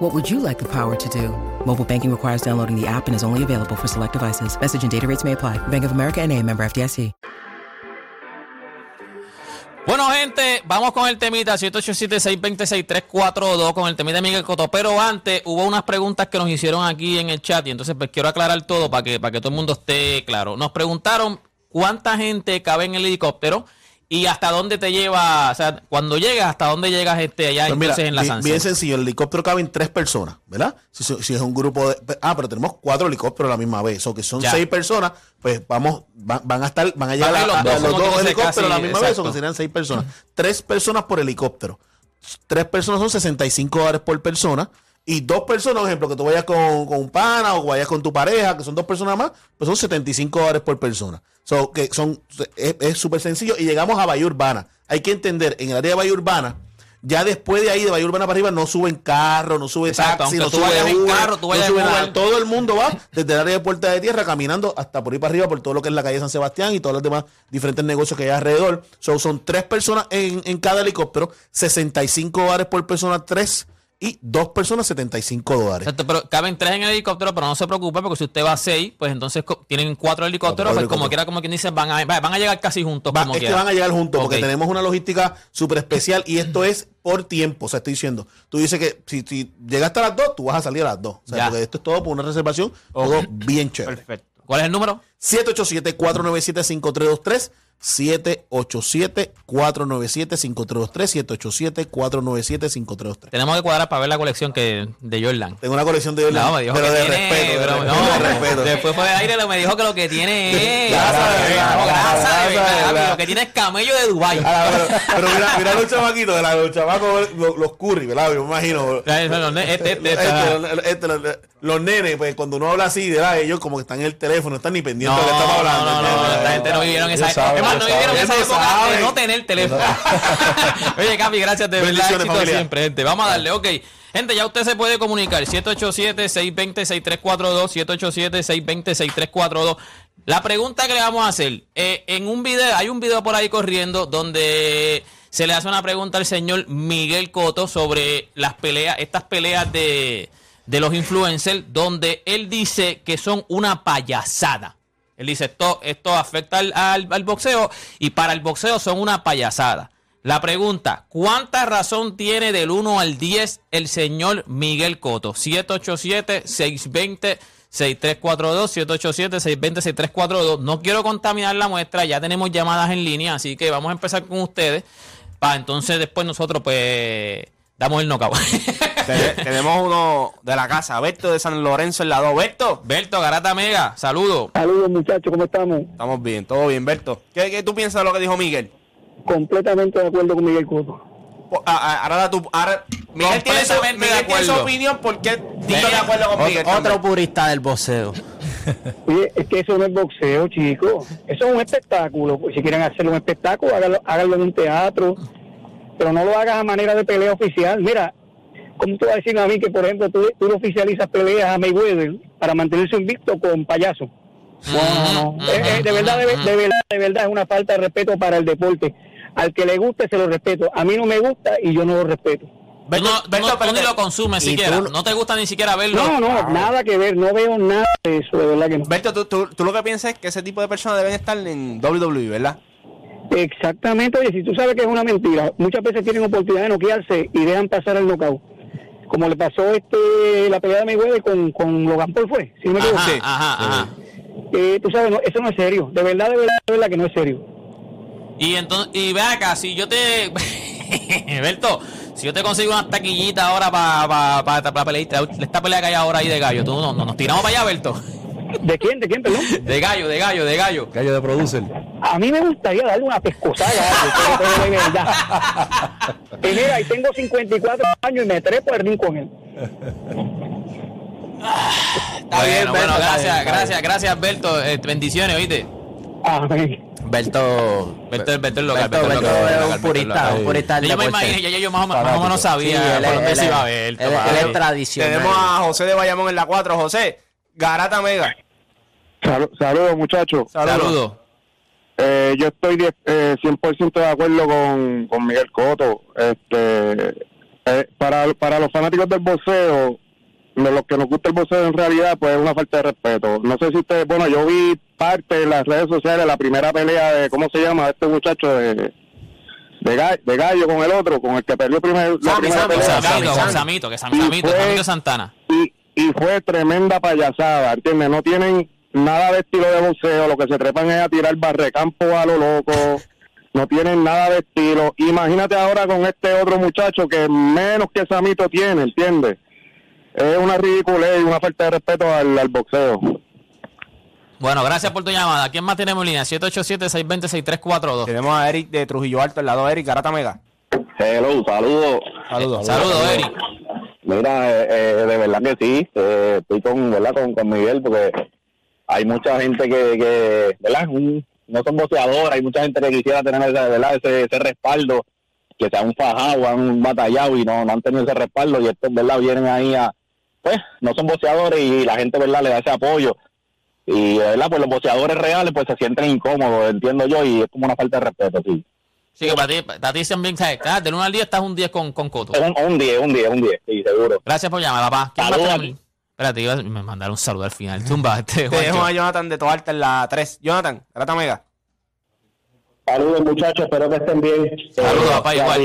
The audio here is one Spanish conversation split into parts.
What would you like the power to do? Mobile banking requires downloading the app and is only available for select devices. Message and data rates may apply. Bank of America and a member FDIC. Bueno, gente, vamos con el temita 787-626-342 con el temita de Miguel Coto. Pero antes hubo unas preguntas que nos hicieron aquí en el chat y entonces pues quiero aclarar todo para que, para que todo el mundo esté claro. Nos preguntaron cuánta gente cabe en el helicóptero y hasta dónde te lleva, o sea, cuando llegas, hasta dónde llegas este allá Pues mira, entonces en la Sanse. bien sencillo, el helicóptero caben tres personas, ¿verdad? Si, es un grupo de... Ah, pero tenemos cuatro helicópteros a la misma vez, o que son Ya. seis personas, pues vamos, van, van a estar, van a llegar Van a los a dos, los helicópteros a la misma vez, o que serían seis personas. Tres personas por helicóptero. Tres personas son 65 dólares por persona. Y dos personas, por ejemplo, que tú vayas con, con un pana o vayas con tu pareja, que son dos personas más, pues son 75 dólares por persona. So, que son, es súper sencillo. Y llegamos a Bahía Urbana. Hay que entender, en el área de Bahía Urbana, ya después de ahí, de Bahía Urbana para arriba, no suben carro, no sube Exacto, taxi, no tú sube vayas en Uber, carro, tú no sube nada. Todo el mundo va desde el área de Puerta de Tierra caminando hasta por ahí para arriba, por todo lo que es la calle San Sebastián y todos los demás diferentes negocios que hay alrededor. So, son tres personas en, en cada helicóptero, 65 dólares por persona, tres y dos personas, 75 dólares. Exacto, pero caben tres en el helicóptero, pero no se preocupe porque si usted va a seis, pues entonces tienen cuatro helicópteros, pues como quiera, como quien dice, van a, van a llegar casi juntos. Va- como es que quiera. van a llegar juntos porque tenemos una logística súper especial y esto es por tiempo. O sea, estoy diciendo, tú dices que si, si llegaste a las dos, tú vas a salir a las dos. O sea, Ya. porque esto es todo por una reservación, todo bien chévere. Perfecto. ¿Cuál es el número? 787-497-5323. 787-497-5323. 787-497-5323. Tenemos que cuadrar para ver la colección que de Jordan. Tengo una colección de No, me dijo pero que de tiene, respeto, de pero respeto, no, de respeto. Después fue de aire, lo me dijo que lo que tiene es Grasa de verdad. Lo que tiene es camello de Dubai. Pero, pero mira, mira los chamaquitos, de la- los chamacos, los, los curry, ¿verdad? Yo me imagino. Los- nenes, pues cuando uno habla así, ¿verdad? ellos como que están en el teléfono, no están ni pendientes No, de lo que estamos hablando. no, no, esta gente no vivieron esa época. Más, no vivieron esa Ellos época de saben. no tener teléfono. Oye, Capi, gracias de verdad. Éxito familia. siempre, gente. Vamos a darle, ok. Gente, ya usted se puede comunicar. 787-620-6342. 787-620-6342. La pregunta que le vamos a hacer. eh, en un video, hay un video por ahí corriendo donde se le hace una pregunta al señor Miguel Coto sobre las peleas, estas peleas de, de los influencers, donde él dice que son una payasada. Él dice, esto, afecta al, boxeo y para el boxeo son una payasada. La pregunta, ¿cuánta razón tiene del 1 al 10 el señor Miguel Coto? 787-620. 6342 787-620-6342. No quiero contaminar la muestra, ya tenemos llamadas en línea, así que vamos a empezar con ustedes. Para entonces después nosotros pues damos el knockout. Te- Tenemos uno de la casa, Berto de San Lorenzo en la 2. Berto, Berto, Garata Mega, saludos. Saludos muchachos, ¿cómo estamos? estamos bien, todo bien, Berto. ¿Qué, qué tú piensas de lo que dijo Miguel? Completamente de acuerdo con Miguel Coto. A- Ahora da tu. Ahora, Miguel tiene su, Miguel tiene su opinión, ¿por qué tú estás de acuerdo con Miguel? Otro, purista del boxeo. Oye, es que eso no es boxeo, chicos. Eso es un espectáculo. Pues, si quieren hacer un espectáculo, háganlo, háganlo en un teatro. Pero no lo hagas a manera de pelea oficial. Mira, ¿cómo tú vas a decir a mí que, por ejemplo, tú, tú oficializas peleas a Mayweather para mantenerse invicto con payaso? No, no, no. Eh, eh, de, verdad, de, de verdad, de verdad, es una falta de respeto para el deporte. Al que le guste, se lo respeto. A mí no me gusta y yo no lo respeto. Tú no, tú no- tú ni lo consumes siquiera. tú- No te gusta ni siquiera verlo. No, no, nada que ver. No veo nada de eso, de verdad que no. Berto, tú, tú, tú lo que piensas es que ese tipo de personas deben estar en WWE, ¿verdad? Exactamente, oye, si tú sabes que es una mentira, muchas veces tienen oportunidad de noquearse y dejan pasar el knockout. Como le pasó este la pelea de Mayweather con, con Logan Paul fue, si no me equivoco. Ajá, ajá, ajá. Eh, tú sabes, no, eso no es serio, de verdad, de verdad, de verdad que no es serio. Y entonces, y ve acá, si yo te. Berto, si yo te consigo unas taquillitas ahora para pa, pa, pa, esta pelea que hay ahora ahí de gallo, tú no, no- nos tiramos para allá, Berto. ¿De quién? ¿De quién, perdón? De gallo, de gallo, de gallo. Gallo de producer. A mí me gustaría darle una pescosada a de verdad. Y mira, y tengo 54 años y me trepo el ring con él. Está bien, bueno, Berto, está gracias, bien, gracias, gracias, Berto. Eh, bendiciones, oíste. Amén. Berto. Berto, Berto es local, Berto, Berto es Berto local, es local, un purista, Berto es un local. purista Yo me deporte. imagino, ya yo más, o- más o menos sabía Sí, él por es- dónde él se iba es- Berto. él- él es tradicional. Tenemos a José de Bayamón en la 4. José, Garata Mega. Saludos, muchachos. Saludos. Eh, yo estoy die- eh, 100% de acuerdo con, con Miguel Coto. Este, eh, para, para los fanáticos del boxeo, de los que nos gusta el boxeo en realidad, pues es una falta de respeto. No sé si ustedes, bueno, yo vi parte en las redes sociales, la primera pelea de, ¿cómo se llama? Este muchacho de, de, Ga- de Gallo con el otro, con el que perdió primer, la Sammy, primera Sammy, pelea. Sammy, Sammy. Samito, que Sam- Y Samito, fue- Samito Santana. Y, fue tremenda payasada, ¿entiendes? No tienen nada de estilo de boxeo, lo que se trepan es a tirar barrecampo a lo loco, no tienen nada de estilo. Imagínate ahora con este otro muchacho que menos que Samito tiene, ¿entiendes? Es una ridiculez y una falta de respeto al, al boxeo. Bueno, gracias por tu llamada. ¿Quién más tenemos en línea? 787-620-6342. Tenemos a Eric de Trujillo Alto, el lado de Eric, Garata Mega. Hello, saludos. Saludos. Saludos, Eric. Mira, eh, eh, de verdad que sí, eh, estoy con, ¿verdad? Con, con Miguel porque hay mucha gente que, que ¿verdad? No son boxeadores, hay mucha gente que quisiera tener ese, ¿verdad? ese, ese respaldo, que sea un fajado, un batallado y no, no han tenido ese respaldo y estos, ¿verdad? Vienen ahí a, pues, no son boxeadores y la gente, ¿verdad? Le da ese apoyo. Y, ¿verdad? Pues los boxeadores reales pues se sienten incómodos, entiendo yo, y es como una falta de respeto, sí. Sí, que para ti, para ti también, ¿sabes? Ah, Del 1 al 10 estás un 10 con, con Coto. Un, un 10, un 10, un 10, sí, seguro. Gracias por llamar, papá. ¿Quién? Espérate, iba a- me mandaron un saludo al final. Zumba, este, Tenemos a Juancho. Jonathan de Toalta en la 3. Jonathan, Garata Mega. Saludos muchachos, espero que estén bien. Saludos, Eh, papá, igual.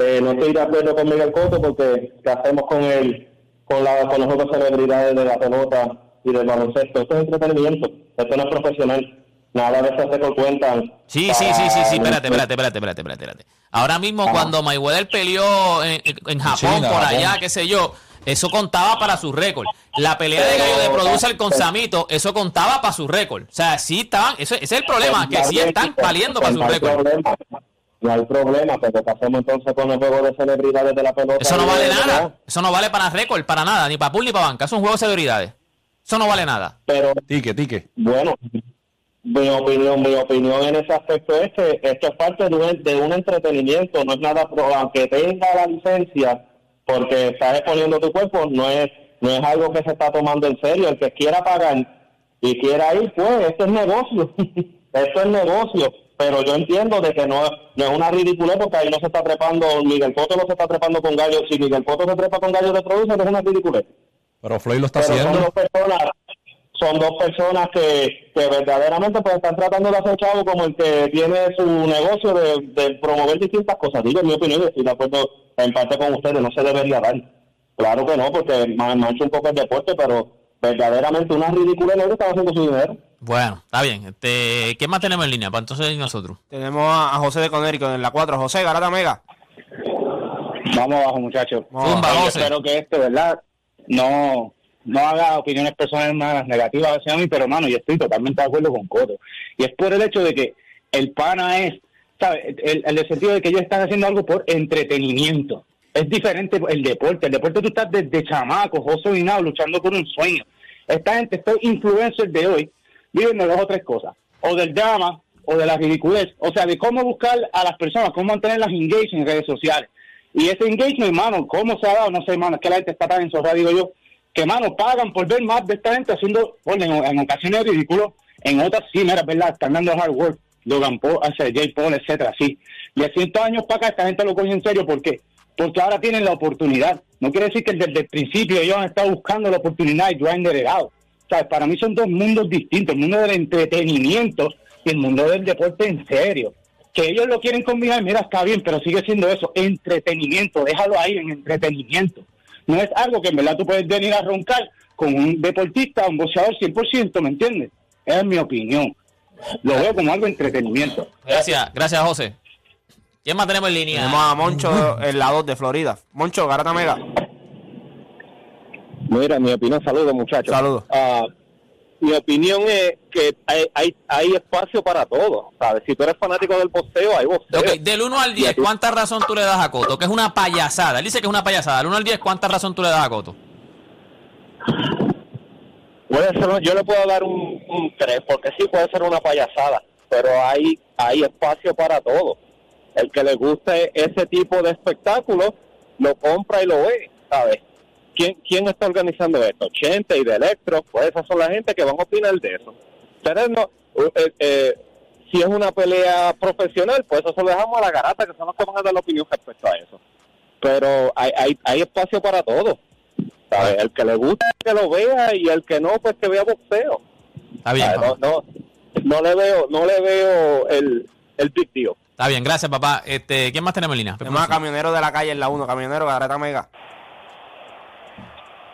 Eh, no estoy de acuerdo con Miguel Coto porque ¿qué hacemos con él, con, la, con las otras celebridades de la pelota y del baloncesto? Esto es entretenimiento, esto no es profesional. Nada de eso se por cuenta. Sí, sí, sí, sí, sí, espérate, espérate, espérate, espérate, espérate, espérate. Ahora mismo cuando Mayweather peleó en, en Japón, China, por Japón. allá, qué sé yo, eso contaba para su récord. La pelea de Gallo de Producer con Samito, eso contaba para su récord. O sea, sí estaban, eso, ese es el problema, que sí están valiendo para su no hay récord. Problema, no hay problema, pero ¿qué hacemos entonces con el juego de celebridades de la pelota? Eso no vale nada. Eso no vale para récord, para nada, ni para pool ni para banca. Es un juego de celebridades. Eso no vale nada. Pero Tique, tique. Bueno, mi opinión, mi opinión en ese aspecto es que esto es parte de un, de un entretenimiento, no es nada, pro, aunque tenga la licencia, porque estás exponiendo tu cuerpo, no es, no es algo que se está tomando en serio. El que quiera pagar y quiera ir, pues, esto es negocio, esto es negocio. Pero yo entiendo de que no, no es una ridiculez porque ahí no se está trepando, Miguel Coto no se está trepando con gallo. Si Miguel Coto se trepa con gallo de producer, es una ridiculez Pero Floyd lo está pero son haciendo. dos personas son dos personas que, que verdaderamente pues están tratando de hacer chavo como el que tiene su negocio de, de promover distintas cosas digo en mi opinión estoy de acuerdo en parte con ustedes no se debería dar claro que no porque ma- mancha un poco el deporte pero verdaderamente una ridícula no están haciendo su dinero Bueno, está bien. Este, ¿Qué más tenemos en línea? Para entonces nosotros. Tenemos a a José de Conérico en la 4. José, Garata Mega. vamos abajo muchachos Zumba, Yo José. espero que este verdad no no haga opiniones personales más negativas hacia mí, pero hermano, yo estoy totalmente de acuerdo con Coto. Y es por el hecho de que el pana es, ¿sabes? El, el, el sentido de que ellos están haciendo algo por entretenimiento. Es diferente el deporte. El deporte tú estás desde chamaco, José Hinao, luchando por un sueño. Esta gente, estos influencers de hoy, viven de dos o tres cosas. O del drama, o de la ridiculez. O sea, de cómo buscar a las personas, cómo mantenerlas engaged en redes sociales. Y ese engagement, hermano, ¿cómo se ha dado? No sé, hermano, es que la gente está tan ensojada, digo yo, que, hermano, pagan por ver más de esta gente haciendo, bueno, en, en ocasiones ridículos, en otras sí, mira, verdad, están dando hard work, Logan Paul, o sea, Jay Paul, etcétera, sí. Y a 100 años para acá esta gente lo coge en serio, ¿por qué? Porque ahora tienen la oportunidad. No quiere decir que desde el principio ellos han estado buscando la oportunidad y grinded it out. O sea, para mí son dos mundos distintos, el mundo del entretenimiento y el mundo del deporte en serio. Que ellos lo quieren combinar, mira, está bien, pero sigue siendo eso, entretenimiento, déjalo ahí en entretenimiento. No es algo que en verdad tú puedes venir a roncar con un deportista, un boxeador 100%, ¿me entiendes? Esa es mi opinión. Lo veo como algo de entretenimiento. Gracias, gracias, José. ¿Quién más tenemos en línea? Tenemos a Moncho en la 2 de Florida. Moncho, Garata Mega. Mira, mi opinión, saludos muchachos. Saludos. Ah, mi opinión es que hay, hay, hay espacio para todo, ¿sabes? Si tú eres fanático del boxeo, hay boxeo. Del 1 al 10, ¿cuánta razón tú le das a Coto? Que es una payasada. Él dice que es una payasada. Del 1 al 10, ¿cuánta razón tú le das a Coto? Puede ser, yo le puedo dar un, un 3, porque sí puede ser una payasada, pero hay, hay espacio para todo. El que le guste ese tipo de espectáculo, lo compra y lo ve, ¿sabes? ¿Quién, ¿Quién está organizando esto? Chente y de Electro, pues esas son la gente que van a opinar de eso. Ustedes no, eh, eh, si es una pelea profesional, pues eso se lo dejamos a la garata, que son los que van a dar la opinión respecto a eso. Pero hay, hay, hay espacio para todo. ¿sabes? El que le guste que lo vea y el que no, pues que vea boxeo. Está bien. No, no, no le veo, no le veo el, el big deal. Está bien, gracias, papá. Este, ¿Quién más tenemos en línea? Tenemos a camionero de la calle en la 1, camionero, Gareta Mega.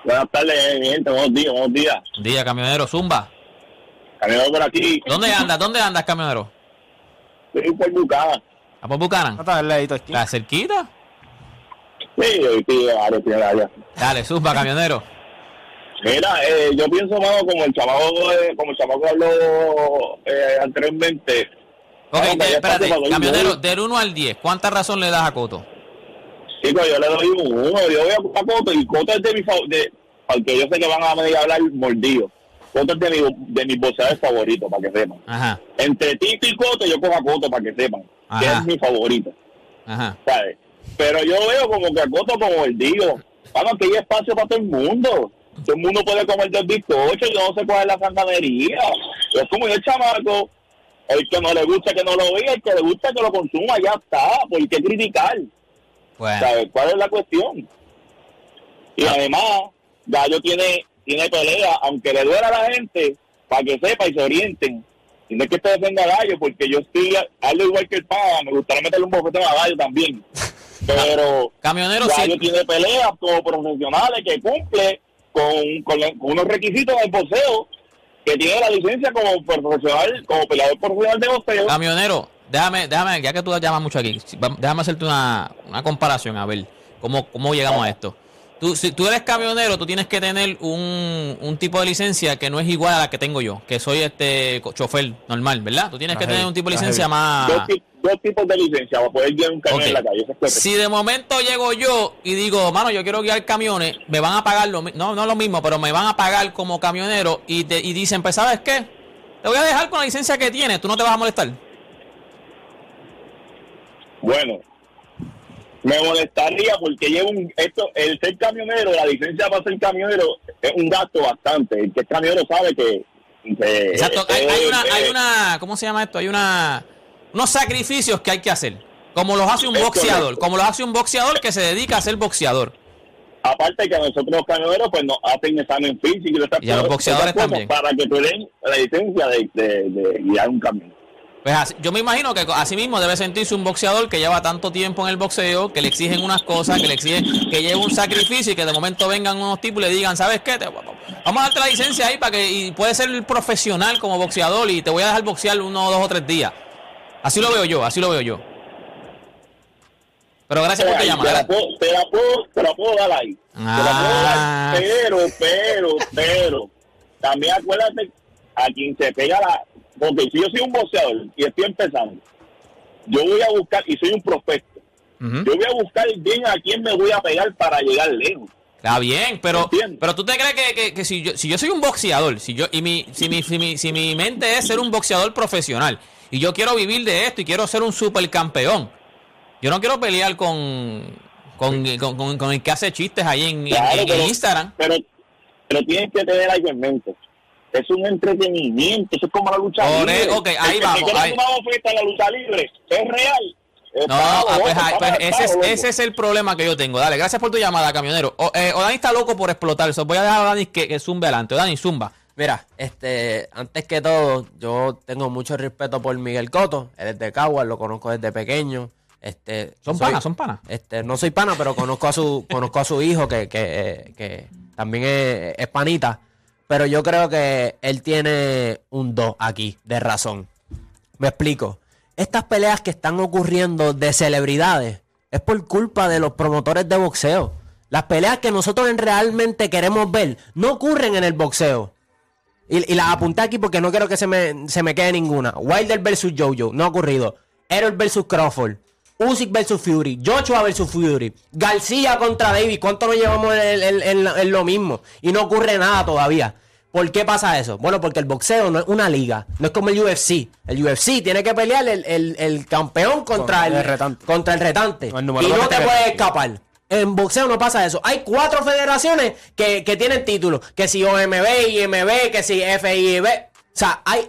Buenas tardes, mi gente. Buenos días, buenos días. Día, camionero, zumba. Caminando por aquí. ¿Dónde andas? ¿Dónde andas, camionero? Estoy por Bucana. ¿A por está ladito aquí. ¿La cerquita? Sí, área, tiene área. Dale, zumba, camionero. Mira, eh, yo pienso, mano, como el chamaco, eh, como el chamaco habló eh, anteriormente. Ok, Mano, espérate, camionero, del 1 al 10, ¿cuánta razón le das a Coto? Chico, yo le doy un uno. Yo voy a, a Coto y Coto es de mi favor. Porque yo sé que van a venir a hablar mordido. Coto es de, mi, de mis boxeadores favoritos, para que sepan. Ajá, Entre Tito y Coto, yo cojo a Coto, para que sepan. Que es mi favorito. ajá. ¿sabes? Pero yo veo como que acoto como el digo, vamos, que hay espacio para todo el mundo. Todo el mundo puede comer del bizcocho, yo no sé cuál es la sanganería. Es como el chamaco, el que no le gusta que no lo vea, el que le gusta que lo consuma, ya está. ¿Por qué criticar? Bueno, ¿Sabes? ¿Cuál es la cuestión? Y además, Gallo tiene, tiene pelea, aunque le duela a la gente, para que sepa y se orienten. Y no es que te defienda a Gallo, porque yo estoy algo igual que el Pava, me gustaría meterle un bofetón a Gallo también. Pero camionero, Gallo sí. tiene peleas como profesionales que cumple con, con, la- con unos requisitos del boxeo que tiene la licencia como profesional, como peleador profesional de boxeo. Camionero, déjame, déjame, ya que tú llamas mucho aquí, déjame hacerte una, una comparación, a ver cómo, cómo llegamos a esto. Tú, si tú eres camionero, tú tienes que tener un, un tipo de licencia que no es igual a la que tengo yo, que soy este chofer normal, ¿verdad? Tú tienes que tener un tipo de licencia más... Dos, ti- dos tipos de licencia para poder guiar un camión en la calle. Es. Si de momento llego yo y digo, mano, yo quiero guiar camiones, me van a pagar lo no, no lo mismo, pero me van a pagar como camionero y, te, y dicen, pues, ¿sabes qué? Te voy a dejar con la licencia que tienes, tú no te vas a molestar. Bueno, me molestaría porque llevo un, esto, el ser camionero, la licencia para ser camionero es un gasto bastante. El que es camionero sabe que... que- Exacto, hay, hay una, hay una, ¿cómo se llama esto? Hay una, unos sacrificios que hay que hacer. Como los hace un boxeador, como los hace un boxeador que se dedica a ser boxeador. Aparte que nosotros los camioneros pues nos hacen examen físico y, Y a los boxeadores también. Para que te den la licencia de, de- de guiar un camión. Pues así- yo me imagino que así mismo debe sentirse un boxeador que lleva tanto tiempo en el boxeo, que le exigen unas cosas, que le exigen que lleve un sacrificio y que de momento vengan unos tipos y le digan, ¿sabes qué? Te- vamos a darte la licencia ahí para que y puedes ser profesional como boxeador y te voy a dejar boxear uno, dos o tres días. Así lo veo yo, así lo veo yo. Pero gracias por tu llamada. te, la puedo, te la puedo dar ahí. Te la puedo Ah. dar, pero, pero, pero. También acuérdate a quien se pega la. Porque si yo soy un boxeador y estoy empezando, yo voy a buscar, y soy un prospecto, yo voy a buscar bien a quién me voy a pegar para llegar lejos. Está bien, pero, pero tú te crees que, que- que si, yo, si yo soy un boxeador, si yo y mi, si, mi, si, mi, si mi mente es ser un boxeador profesional y yo quiero vivir de esto y quiero ser un supercampeón, yo no quiero pelear con, con, con, con- con el que hace chistes ahí en, en- Claro, en- en pero- Instagram. Pero, pero tienes que tener algo en mente. Es un entretenimiento, eso es como la lucha Por libre. e- ok, El ahí te vamos, quiera ahí. bofeta en la lucha libre es real. Es No, ah, pues, ah, pues, ese, es, ese es el problema que yo tengo. Dale, gracias por tu llamada, camionero. O, eh, Odani está loco por explotar. So, voy a dejar a Dani que, que zumbe adelante. Dani, zumba. Mira, este, antes que todo, yo tengo mucho respeto por Miguel Coto. Él es de Caguas, lo conozco desde pequeño. Este, Son panas, son panas. Este, no soy pana, pero conozco a su, conozco a su hijo que, que, eh, que también es, es panita. Pero yo creo que él tiene un 2 aquí, de razón. Me explico. Estas peleas que están ocurriendo de celebridades es por culpa de los promotores de boxeo. Las peleas que nosotros en realmente queremos ver no ocurren en el boxeo. Y, y las apunté aquí porque no quiero que se me, se me quede ninguna. Wilder versus Jojo, no ha ocurrido. Errol versus Crawford. Usyk versus Fury. Joshua versus Fury. García contra David. ¿Cuánto nos llevamos en, en- en- en lo mismo? Y no ocurre nada todavía. ¿Por qué pasa eso? Bueno, porque el boxeo no es una liga, no es como el UFC. El UFC tiene que pelear el, el- el campeón contra Con el, el retante. Contra el retante. Y no te puedes escapar. En boxeo no pasa eso. Hay cuatro federaciones que, que tienen títulos. Que si OMB, IMB, que si FIB. O sea, hay...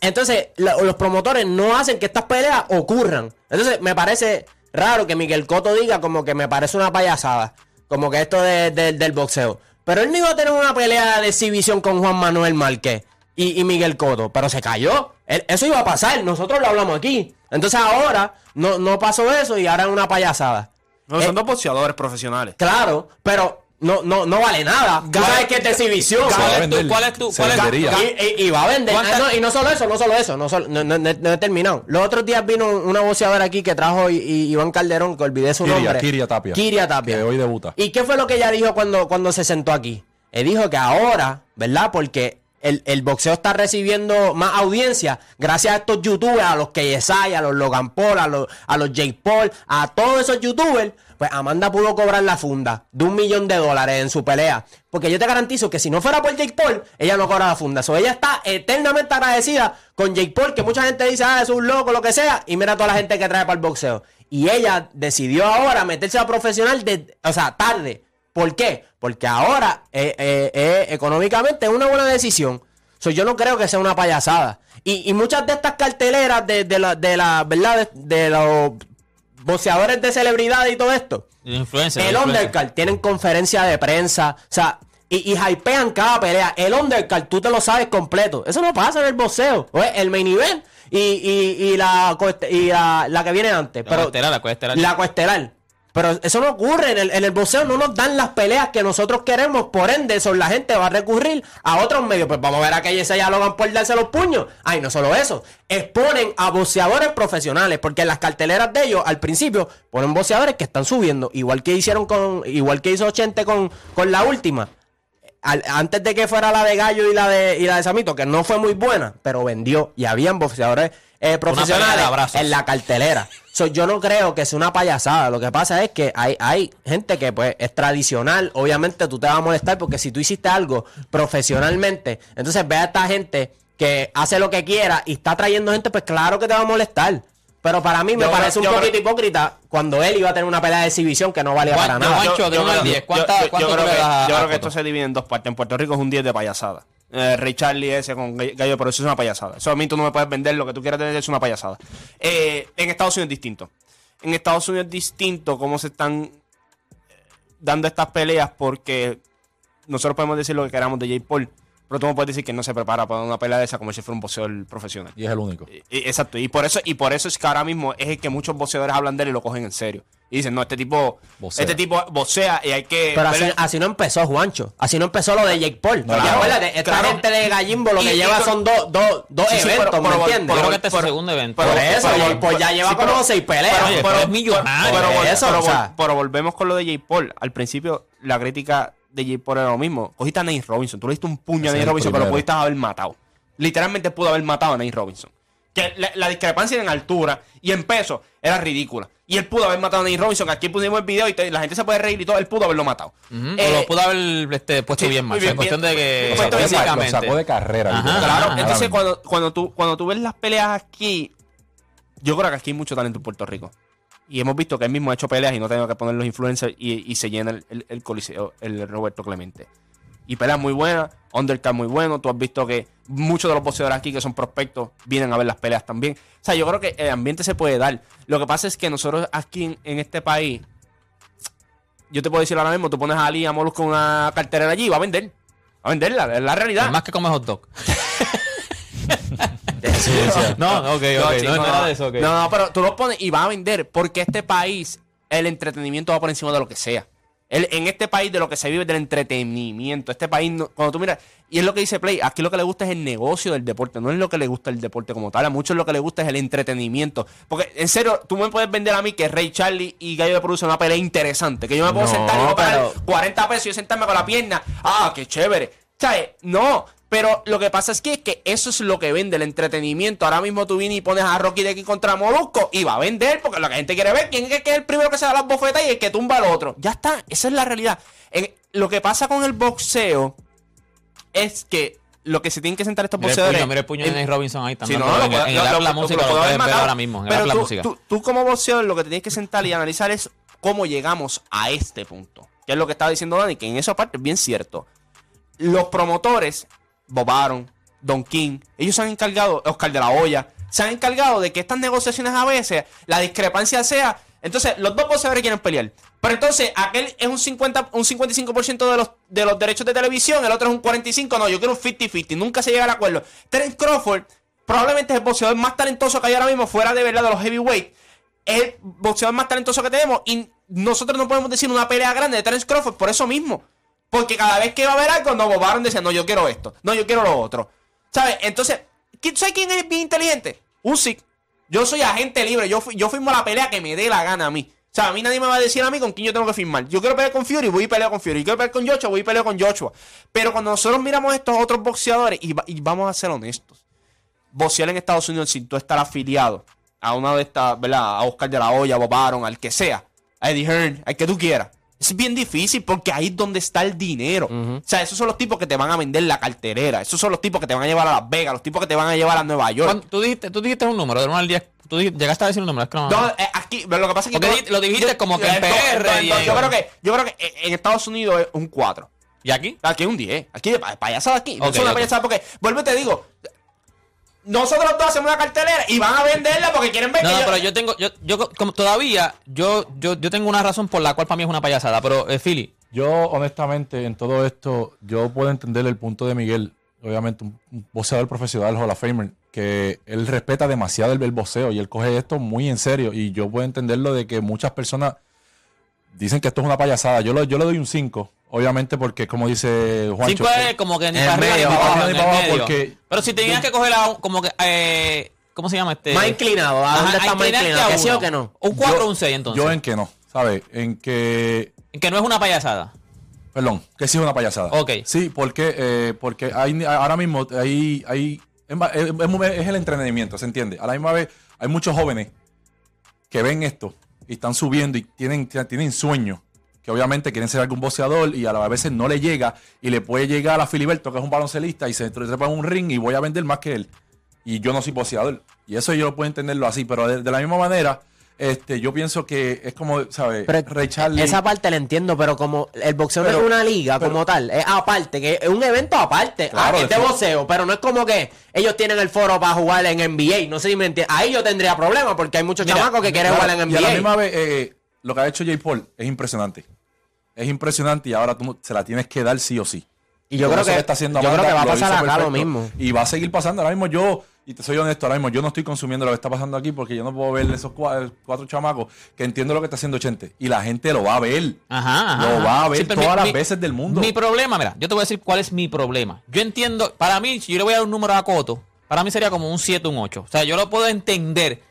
Entonces, la- los promotores no hacen que estas peleas ocurran. Entonces, me parece raro que Miguel Cotto diga como que me parece una payasada. Como que esto de- de- del boxeo. Pero él no iba a tener una pelea de exhibición con Juan Manuel Márquez y, y Miguel Cotto. Pero se cayó. Él- eso iba a pasar. Nosotros lo hablamos aquí. Entonces ahora no, no pasó eso y ahora es una payasada. No, Eh, son dos boxeadores profesionales. Claro, pero no, no, no vale nada. Tú sabes que es exhibición. ¿Cuál es tu- cuál es tu- cuál es- vendería. Y, y- y va a vender. ¿Cuántas- Ah, no, y no solo eso, no solo eso, no, solo- no, no- no- no he terminado. Los otros días vino una boxeadora aquí que trajo I- Iván Calderón, que olvidé su Kiria, nombre. Kiria Tapia. Kiria Tapia. Que hoy debuta. ¿Y qué fue lo que ella dijo cuando, cuando se sentó aquí? Él dijo que ahora, ¿verdad? Porque el, el boxeo está recibiendo más audiencia gracias a estos youtubers, a los KSI, a los Logan Paul, a los, a los Jake Paul, a todos esos youtubers. Pues Amanda pudo cobrar la funda de un millón de dólares en su pelea. Porque yo te garantizo que si no fuera por Jake Paul, ella no cobra la funda. So, ella está eternamente agradecida con Jake Paul, que mucha gente dice, ah, es un loco, lo que sea. Y mira toda la gente que trae para el boxeo. Y ella decidió ahora meterse a profesional, o sea, tarde. ¿Por qué? Porque ahora eh, eh, eh, económicamente es una buena decisión. So, yo no creo que sea una payasada. Y, muchas de estas carteleras de, la, de la, ¿verdad? De los boxeadores de celebridades y todo esto. Influencer. El influencer. undercard tienen conferencia de prensa, o sea, y, y hypean cada pelea. El undercard tú te lo sabes completo. Eso no pasa en el boxeo. Oye, el main event y, y, y la, y la, la que viene antes. La pero, la coestelar. La coestelar. Pero eso no ocurre en el, en el boxeo, no nos dan las peleas que nosotros queremos, por ende, eso, la gente va a recurrir a otros medios. Pues vamos a ver a que se Logan por darse los puños. Ay, no solo eso, exponen a boxeadores profesionales, porque en las carteleras de ellos, al principio, ponen boxeadores que están subiendo, igual que hicieron con, igual que hizo Chente con, con la última. Al- antes de que fuera la de Gallo y la de, y la de Samito, que no fue muy buena, pero vendió y habían boxeadores eh, profesionales en la cartelera. So, yo no creo que sea una payasada. Lo que pasa es que hay, hay gente que pues es tradicional. Obviamente tú te vas a molestar porque si tú hiciste algo profesionalmente, entonces ve a esta gente que hace lo que quiera y está trayendo gente, pues claro que te va a molestar. Pero para mí me Yo parece un yo poquito creo- hjuancho cuando él iba a tener una pelea de exhibición que no valía para nada. Juancho, de uno al creo- 10, ¿cuánta- yo- creo que- a- creo esto se divide en dos partes. En Puerto Rico es un 10 de payasada. Eh, Ray ese con Gall- Gallo, pero eso es una payasada. Eso a mí tú no me puedes vender lo que tú quieras tener, es una payasada. Eh, en Estados Unidos es distinto. En Estados Unidos es distinto cómo se están eh, dando estas peleas porque nosotros podemos decir lo que queramos de Jake Paul, pero tú no puedes decir que no se prepara para una pelea de esa como si fuera un boxeador profesional. Y es el único. Y- y- Exacto, y por eso y por eso es que ahora mismo es el que muchos boxeadores hablan de él y lo cogen en serio. Y dicen, no, este tipo Vocea. este tipo vocea y hay que Pero así, así no empezó Juancho. Así no empezó lo de Jake Paul. No, acuérdate, esta Claro. gente de Gallimbo lo que Y- lleva son dos, dos, dos Sí, sí, eventos, pero- ¿me pero- entiendes? Yo creo pero- que este es pero- segundo evento. Por eso, pero- Jake Paul ya lleva sí, como pero- seis peleas. Oye, pero es millonario. Pero, Por eso, pero- o sea. pero volvemos con lo de Jake Paul. Al principio, la crítica de era lo mismo. Cogiste a Nate Robinson. Tú le diste un puño Ese a Nate Robinson, pero lo primero. pudiste haber matado. Literalmente pudo haber matado a Nate Robinson. Que la, la discrepancia en altura y en peso era ridícula. Y él pudo haber matado a Nate Robinson. que Aquí pusimos el video y te- la gente se puede reír y todo. Él pudo haberlo matado. Ujú, Eh, o lo pudo haber este, puesto sí, bien bien, en cuestión bien. de que Lo sacó de- físicamente. Lo sacó de carrera. Ajá. Claro, Ajá. entonces cuando, cuando, tú, cuando tú ves las peleas aquí, yo creo que aquí hay mucho talento en Puerto Rico. Y hemos visto que él mismo ha hecho peleas y no tengo que poner los influencers y, y se llena el, el, el coliseo, el Roberto Clemente. Y peleas muy buenas, undercard muy bueno. Tú has visto que muchos de los boxeadores aquí que son prospectos vienen a ver las peleas también. O sea, yo creo que el ambiente se puede dar. Lo que pasa es que nosotros aquí en, en este país, yo te puedo decir ahora mismo, tú pones a Ali a Molusco con una carterera allí y va a vender. Va a venderla, es la realidad. Más que come hot dog. Sucia. No, ok, ok. No, no, nada de eso, ok. No, no, pero tú lo pones y va a vender porque este país, el entretenimiento va por encima de lo que sea. El- en este país de lo que se vive es del entretenimiento. Este país, no- cuando tú miras, y es lo que dice Play, aquí lo que le gusta es el negocio del deporte, no es lo que le gusta el deporte como tal. A muchos lo que le gusta es el entretenimiento. Porque, en serio, tú me puedes vender a mí que Ray Charlie y Gallo de produce una pelea interesante. Que yo me puedo No, sentar y voy a pagar pero- 40 pesos y yo sentarme con la pierna. Ah, qué chévere. ¿Sabes? No. Pero lo que pasa es que, que eso es lo que vende el entretenimiento. Ahora mismo tú vienes y pones a Rocky de aquí contra Molusco y va a vender porque lo que la gente quiere ver quién es, que es el primero que se da las bofetas y el que tumba al otro. Ya está, esa es la realidad. En- lo que pasa con el boxeo, es que lo que se tienen que sentar estos Mira el boxeadores. puño, mira el puño de Nate Robinson ahí. Sí, no, no, en, lo- el- en lo- el lo- app la lo- música, lo puedes ver ahora mismo. En Pero tú, música. tú- tú como boxeador lo que tienes que sentar y analizar es cómo llegamos a este punto. Que es lo que estaba diciendo Dani, que en esa parte es bien cierto. Los promotores, Bob Arum, Don King, ellos se han encargado, Oscar de la Hoya, se han encargado de que estas negociaciones a veces, la discrepancia sea. Entonces, los dos boxeadores quieren pelear. Pero entonces, aquel es un 50, un 55% de los, de los derechos de televisión, el otro es un 45%. No, yo quiero un 50-50. Nunca se llega al acuerdo. Terence Crawford probablemente es el boxeador más talentoso que hay ahora mismo, fuera de verdad de los heavyweight. Es el boxeador más talentoso que tenemos. Y nosotros no podemos decir una pelea grande de Terence Crawford por eso mismo. Porque cada vez que va a haber algo, nos bobaron decía, no, yo quiero esto, no, yo quiero lo otro. ¿Sabes? Entonces, ¿quién- ¿sabes quién es bien inteligente? Usyk. Yo soy agente libre, yo, yo firmo la pelea que me dé la gana a mí. O sea, a mí nadie me va a decir a mí con quién yo tengo que firmar. Yo quiero pelear con Fury, voy y peleo con Fury. Yo quiero pelear con Joshua, voy y peleo con Joshua. Pero cuando nosotros miramos estos otros boxeadores, y, va- y vamos a ser honestos, boxear en Estados Unidos sin tú estar afiliado a una de estas, ¿verdad? A Oscar de la Hoya, a Bob Arum, al que sea, a Eddie Hearn, al que tú quieras. Es bien difícil porque ahí es donde está el dinero. O sea, esos son los tipos que te van a vender la carterera. Esos son los tipos que te van a llevar a Las Vegas, los tipos que te van a llevar a Nueva York. ¿Cuándo- Tú dijiste, tú dijiste un número, del 1 al 10. Tú dijiste- llegaste a decir un número. Es que no, No, eh, aquí, lo que pasa es que. Lo dijiste como que en PR yo, creo que, yo creo que en Estados Unidos es un 4. ¿Y aquí? Aquí es un 10. Aquí de pa- payasada aquí. No Ok, es una payasada porque, vuelvo y te digo, nosotros dos hacemos una cartelera y van a venderla porque quieren ver No, no, yo- pero yo tengo, yo, yo como todavía, yo, yo, yo tengo una razón por la cual para mí es una payasada. Pero, eh, Philly, Yo, honestamente, en todo esto, yo puedo entender el punto de Miguel. Obviamente, un, un boxeador profesional, Hall of Famer, que él respeta demasiado el, el boxeo y él coge esto muy en serio. Y yo puedo entenderlo de que muchas personas dicen que esto es una payasada. Yo, lo, yo le doy un 5, obviamente, porque, como dice Juancho. 5 es como que ni en para arriba ni ni abajo, para en abajo, el medio. porque- Pero si tenías que coger a un- como que, eh, ¿cómo se llama este? Más inclinado, ¿a dónde está más inclinado? ¿Que sí uno. o que no? Un 4 Yo- o un 6 entonces. Yo en que no, ¿sabes? En que Que no es una payasada. Perdón, que sí es una payasada. Ok. Sí, porque, eh, porque hay, ahora mismo hay, hay, es, ma- es- es- es el entretenimiento, ¿se entiende? A la misma vez hay muchos jóvenes que ven esto y están subiendo y tienen, tienen sueños, que obviamente quieren ser algún boxeador y a la veces no le llega y le puede llegar a Filiberto, que es un baloncelista, y se trepa en un ring y voy a vender más que él. Y yo no soy boxeador. Y eso yo puedo entenderlo así, pero de la misma manera, este, yo pienso que es como, ¿sabes? Esa parte la entiendo, pero como el boxeo no es una liga pero- como tal, es aparte, que es un evento aparte. Claro, ah, que es de definit- boxeo, pero no es como que ellos tienen el foro para jugar en NBA. No sé si me entiendes. Ahí yo tendría problemas porque hay muchos Mira, chamacos que quieren Claro, jugar en Y a la NBA. misma vez, eh, lo que ha hecho Jay Paul es impresionante. Es impresionante y ahora tú se la tienes que dar sí o sí. Y yo creo eso que- está haciendo yo creo que va a pasar acá lo mismo. Y va a seguir pasando. Ahora mismo yo, y te soy honesto, ahora mismo yo no estoy consumiendo lo que está pasando aquí porque yo no puedo ver esos cua- cuatro, chamacos que entiendo lo que está haciendo Chente. Y la gente lo va a ver. Ajá, ajá. Lo va a ver Sí, pero todas mi- las mi- veces del mundo. Mi problema, mira, yo te voy a decir cuál es mi problema. Yo entiendo, para mí, si yo le voy a dar un número a Coto, para mí sería como un 7, un 8. O sea, yo lo puedo entender.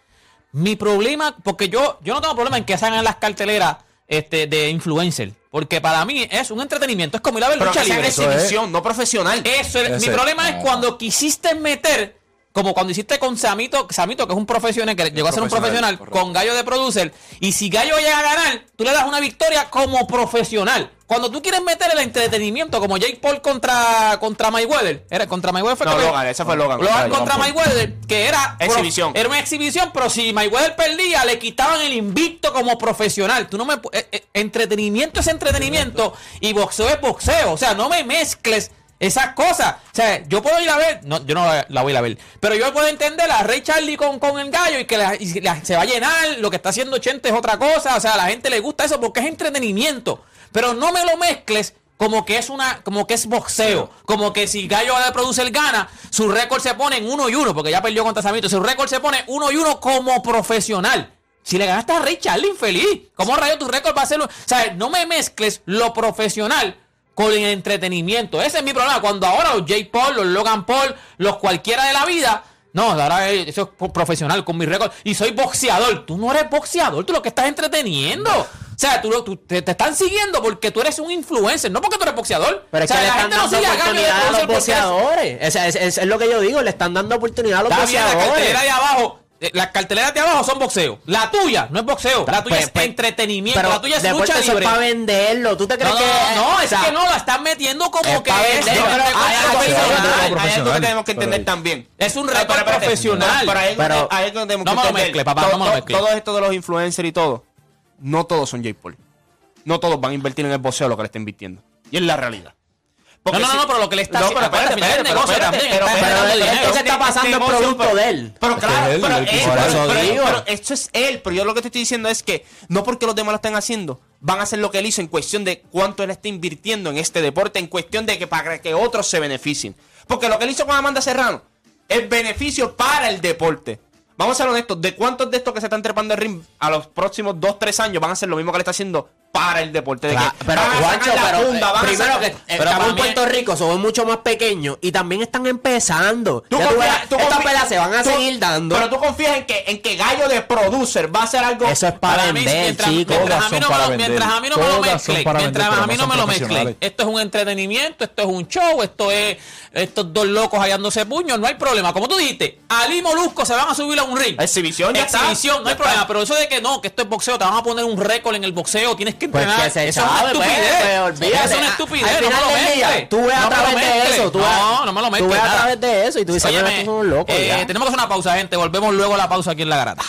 Mi problema, porque yo, yo no tengo problema en que salgan las carteleras este, de influencer. Porque para mí es un entretenimiento. Es como ir a ver Pero lucha libre. Es. exhibición, no profesional. Eso es, mi problema Ah. es cuando quisiste meter, como cuando hiciste con Samito, Samito, que es un profesional, que llegó a ser un profesional, correcto. con Gallo de producer, y si Gallo llega a ganar, tú le das una victoria como profesional. Cuando tú quieres meter el entretenimiento, como Jake Paul contra, contra Mayweather, era contra Mayweather fue No, que- Logan, ese fue Logan. Logan contra. Mayweather, que era Exhibición. era una exhibición, pero si Mayweather perdía, le quitaban el invicto como profesional. Tú no me eh, eh, entretenimiento es entretenimiento y boxeo es boxeo. O sea, no me mezcles esas cosas. O sea, yo puedo ir a ver, no, yo no la, la voy a ir a ver, pero yo puedo entender a Ray Charlie con, con el gallo y que la- y la- se va a llenar, lo que está haciendo Chente es otra cosa. O sea, a la gente le gusta eso porque es entretenimiento. Pero no me lo mezcles como que es una, como que es boxeo, como que si Gallo de Producer gana, su récord se pone en uno y uno, porque ya perdió contra Samito, su récord se pone uno y uno como profesional. Si le ganaste a Ray Charlie, infeliz. ¿Cómo rayo tu récord va a ser? O sea, no me mezcles lo profesional con el entretenimiento. Ese es mi problema. Cuando ahora los Jay Paul, los Logan Paul, los cualquiera de la vida. No, ahora es- eso es profesional con mi récord. Y soy boxeador. Tú no eres boxeador, tú lo que estás entreteniendo. O sea, tú, tú- te, te están siguiendo porque tú eres un influencer, no porque tú eres boxeador. Pero es o sea, que le la están gente no dando sigue a oportunidad a los boxeadores. Es, es- es- es lo que yo digo, le están dando oportunidad a los Está bien, la boxeadores. cartelera de abajo. Eh, las carteleras de abajo son boxeo. La tuya no es boxeo. La tuya Pues, es pues, entretenimiento. Pero la tuya es lucha eso libre. es para venderlo. ¿Tú te crees No, que no, no, o es sea, que no, la están metiendo como es que es. Pero hay algo que- hay algo tenemos que entender también. Es un espérate, profesional. Pero, hay, algo que tenemos No que me lo entender. mezcle, papá, no me lo to- mezcle. Todo esto de los influencers y todo, no todos son Jake Paul. No todos van a invertir en el boxeo lo que le está invirtiendo. Y es la realidad. No, no, si- no, pero lo que le está No, haciendo- pero espérate, el negocio también, pero- está pero- pero- pasando es negocio, producto pero- de él. Pero Es que claro, es él, pero, el pero- pero- pero esto es él. Pero yo lo que te estoy diciendo es que no porque los demás lo estén haciendo, van a hacer lo que él hizo en cuestión de cuánto él está invirtiendo en este deporte, en cuestión de que para que otros se beneficien. Porque lo que él hizo con Amanda Serrano es beneficio para el deporte. Vamos a ser honestos, ¿de cuántos de estos que se están trepando el ring a los próximos 2, 3 años van a hacer lo mismo que le está haciendo para el deporte? De Claro, que pero Juancho, pero funda, eh, primero que Pero estamos en Puerto Rico, somos mucho más pequeños y también están empezando. Tú tú tú estas se van a tú- seguir dando. Pero tú confías en que, en que Gallo de Producer va a hacer algo. Eso es para, Para mí, vender, mientras, chicos. mientras Todas a mí son no me para lo, vender. mientras a mí no me lo mezclen, mientras vender, a pero mí no me lo mezclen. Esto es un entretenimiento, esto es un show, esto es estos dos locos hallándose puños, no hay problema. Como tú dijiste, Ali y Molusco se van a subir a un ring. Exhibición, ya está. Exhibición, no hay problema. Pero eso de que no, que esto es boxeo, te van a poner un récord en el boxeo, tienes que Entrenar. que se eso es una estupidez. pues, olvídate. Eso es una A- estupidez. al no me lo del día, tú ves a No lo través de eso, tú no, ves- no me lo Tú mezcles. ves a través de eso y tú dices, Óyeme, "Mira, estos son locos. eh, ya". tenemos que hacer una pausa, gente. Volvemos luego a la pausa aquí en La Garata.